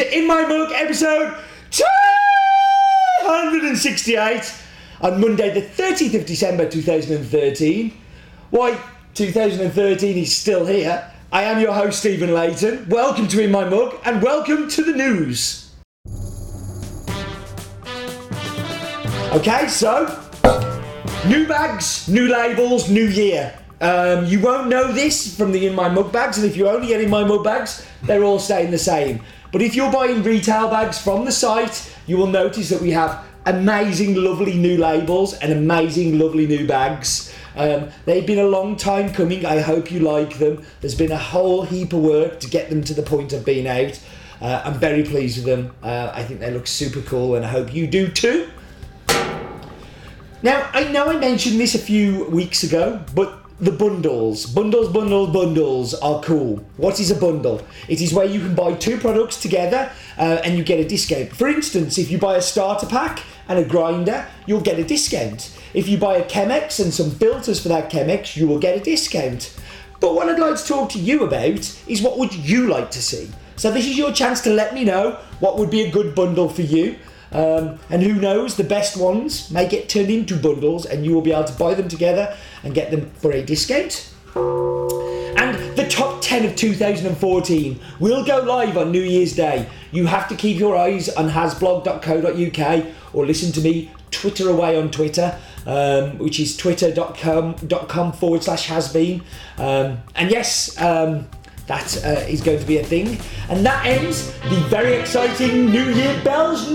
In my Mug, episode 268 on Monday, the 30th of December 2013. Why, 2013 is still here. I am your host, Stephen Leighton. Welcome to In My Mug and welcome to the news. Okay, so new bags, new labels, new year. Um, you won't know this from the In My Mug bags, and if you only get In My Mug bags, they're all staying the same. But if you're buying retail bags from the site, you will notice that we have amazing, lovely new labels and amazing, lovely new bags. Um, they've been a long time coming. I hope you like them. There's been a whole heap of work to get them to the point of being out. Uh, I'm very pleased with them. Uh, I think they look super cool, and I hope you do too. Now, I know I mentioned this a few weeks ago, but the bundles, bundles, bundles, bundles are cool. What is a bundle? It is where you can buy two products together uh, and you get a discount. For instance, if you buy a starter pack and a grinder, you'll get a discount. If you buy a Chemex and some filters for that Chemex, you will get a discount. But what I'd like to talk to you about is what would you like to see? So this is your chance to let me know what would be a good bundle for you. Um, and who knows, the best ones may get turned into bundles and you will be able to buy them together and get them for a discount. And the top 10 of 2014 will go live on New Year's Day. You have to keep your eyes on hasblog.co.uk or listen to me Twitter away on Twitter, um, which is twitter.com.com forward slash hasbean. Um, and yes, um, that uh, is going to be a thing. And that ends the very exciting New Year Bells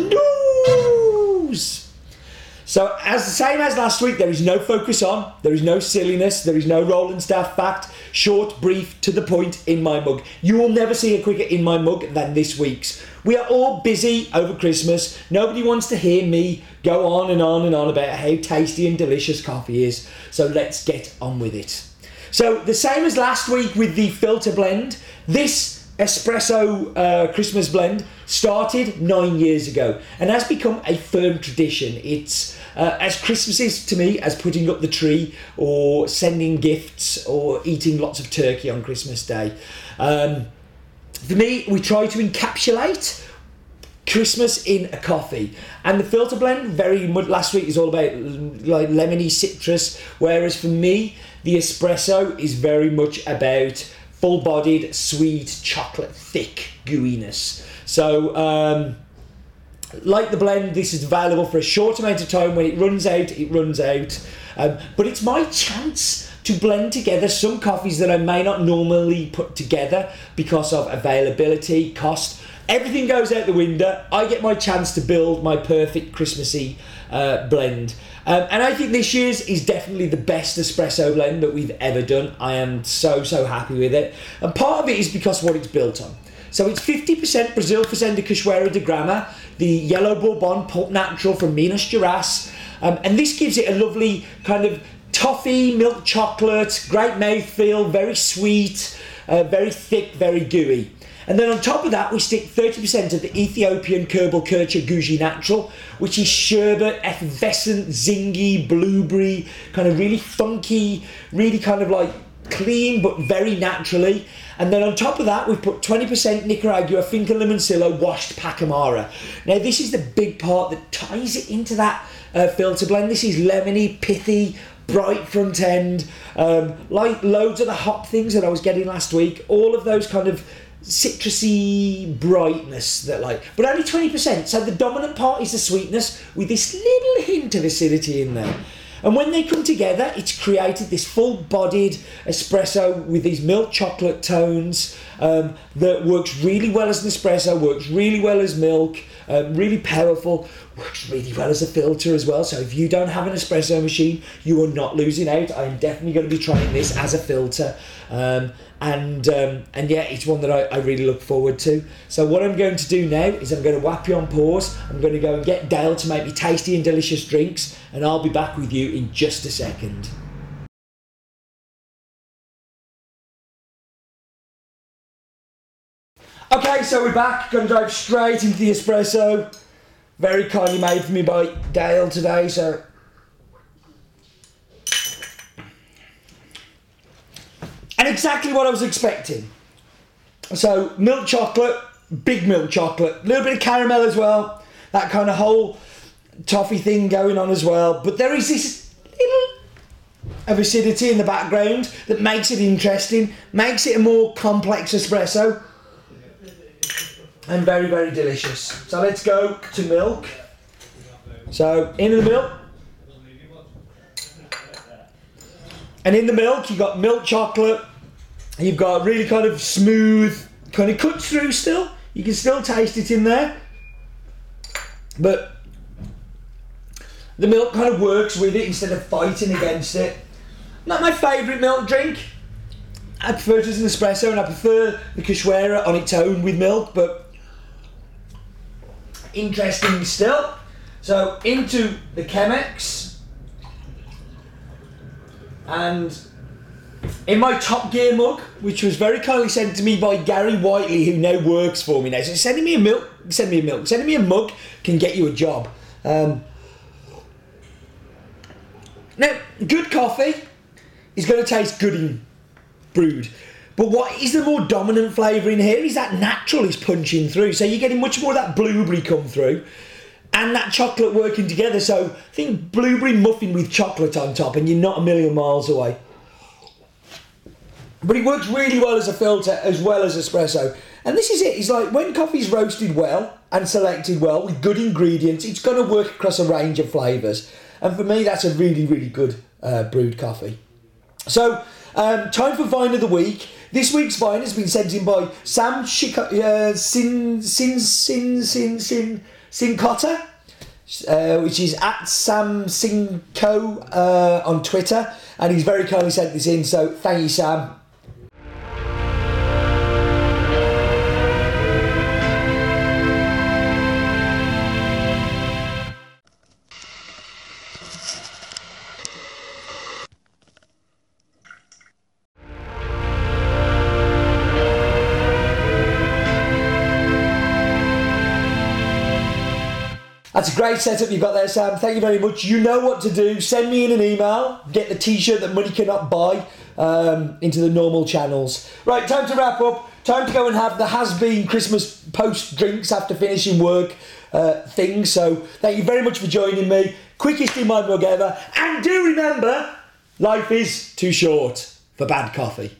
So, as the same as last week, there is no focus on, there is no silliness, there is no rolling staff fact. Short, brief, to the point in my mug. You will never see a quicker in my mug than this week's. We are all busy over Christmas. Nobody wants to hear me go on and on and on about how tasty and delicious coffee is. So, let's get on with it. So, the same as last week with the filter blend, this espresso uh, Christmas blend started nine years ago and has become a firm tradition. It's uh, as Christmas is to me as putting up the tree or sending gifts or eating lots of turkey on Christmas Day. Um, for me, we try to encapsulate Christmas in a coffee. And the filter blend, very much last week is all about like lemony citrus, whereas for me, the espresso is very much about full bodied, sweet, chocolate, thick gooiness. So, um, like the blend, this is available for a short amount of time. When it runs out, it runs out. Um, but it's my chance to blend together some coffees that I may not normally put together because of availability, cost. Everything goes out the window. I get my chance to build my perfect Christmassy uh, blend. Um, and I think this year's is definitely the best espresso blend that we've ever done. I am so, so happy with it. And part of it is because of what it's built on. So it's 50% Brazil Fazenda Cachoeira de Grama, the yellow Bourbon Pulp Natural from Minas Gerais. Um, and this gives it a lovely kind of toffee, milk chocolate, great mouthfeel, very sweet, uh, very thick, very gooey. And then on top of that, we stick 30% of the Ethiopian Kerbal Kircher Guji Natural, which is sherbet, effervescent, zingy, blueberry, kind of really funky, really kind of like clean but very naturally. And then on top of that, we've put 20% Nicaragua Finca Limoncillo washed Pacamara. Now, this is the big part that ties it into that uh, filter blend. This is lemony, pithy, bright front end, um, like loads of the hop things that I was getting last week. All of those kind of citrusy brightness that like but only 20% so the dominant part is the sweetness with this little hint of acidity in there. And when they come together it's created this full-bodied espresso with these milk chocolate tones um, that works really well as an espresso works really well as milk um, really powerful works really well as a filter as well so if you don't have an espresso machine you are not losing out i'm definitely going to be trying this as a filter um, and um, and yeah, it's one that I, I really look forward to. So what I'm going to do now is I'm going to whap you on pause. I'm going to go and get Dale to make me tasty and delicious drinks, and I'll be back with you in just a second. Okay, so we're back. Going to dive straight into the espresso. Very kindly made for me by Dale today. So and exactly what I was expecting. So milk chocolate, big milk chocolate, a little bit of caramel as well. That kind of whole toffee thing going on as well. But there is this little of acidity in the background that makes it interesting, makes it a more complex espresso, and very, very delicious. So let's go to milk. So into the milk. And in the milk, you've got milk chocolate. You've got really kind of smooth, kind of cuts through still. You can still taste it in there. But the milk kind of works with it instead of fighting against it. Not my favourite milk drink. I prefer it as an espresso and I prefer the Cachoeira on its own with milk, but interesting still. So into the Chemex and in my Top Gear mug, which was very kindly sent to me by Gary Whiteley, who now works for me now. So sending me a milk, send me a milk, sending me a mug can get you a job. Um, now, good coffee is going to taste good in brewed. But what is the more dominant flavour in here is that natural is punching through. So you're getting much more of that blueberry come through and that chocolate working together. So I think blueberry muffin with chocolate on top and you're not a million miles away. But it works really well as a filter as well as espresso. And this is it. It's like when coffee's roasted well and selected well with good ingredients, it's going to work across a range of flavours. And for me, that's a really, really good uh, brewed coffee. So, um, time for Vine of the Week. This week's Vine has been sent in by Sam Chico- uh, Sin Sin Sin Sin Sin Cotter, uh, which is at Sam Sinco uh, on Twitter, and he's very kindly sent this in. So thank you, Sam. That's a great setup you've got there, Sam. Thank you very much. You know what to do. Send me in an email. Get the t-shirt that money cannot buy um, into the normal channels. Right, time to wrap up. Time to go and have the Has Bean Christmas post drinks after finishing work uh, thing. So thank you very much for joining me. Quickest in my mug ever. And do remember, life is too short for bad coffee.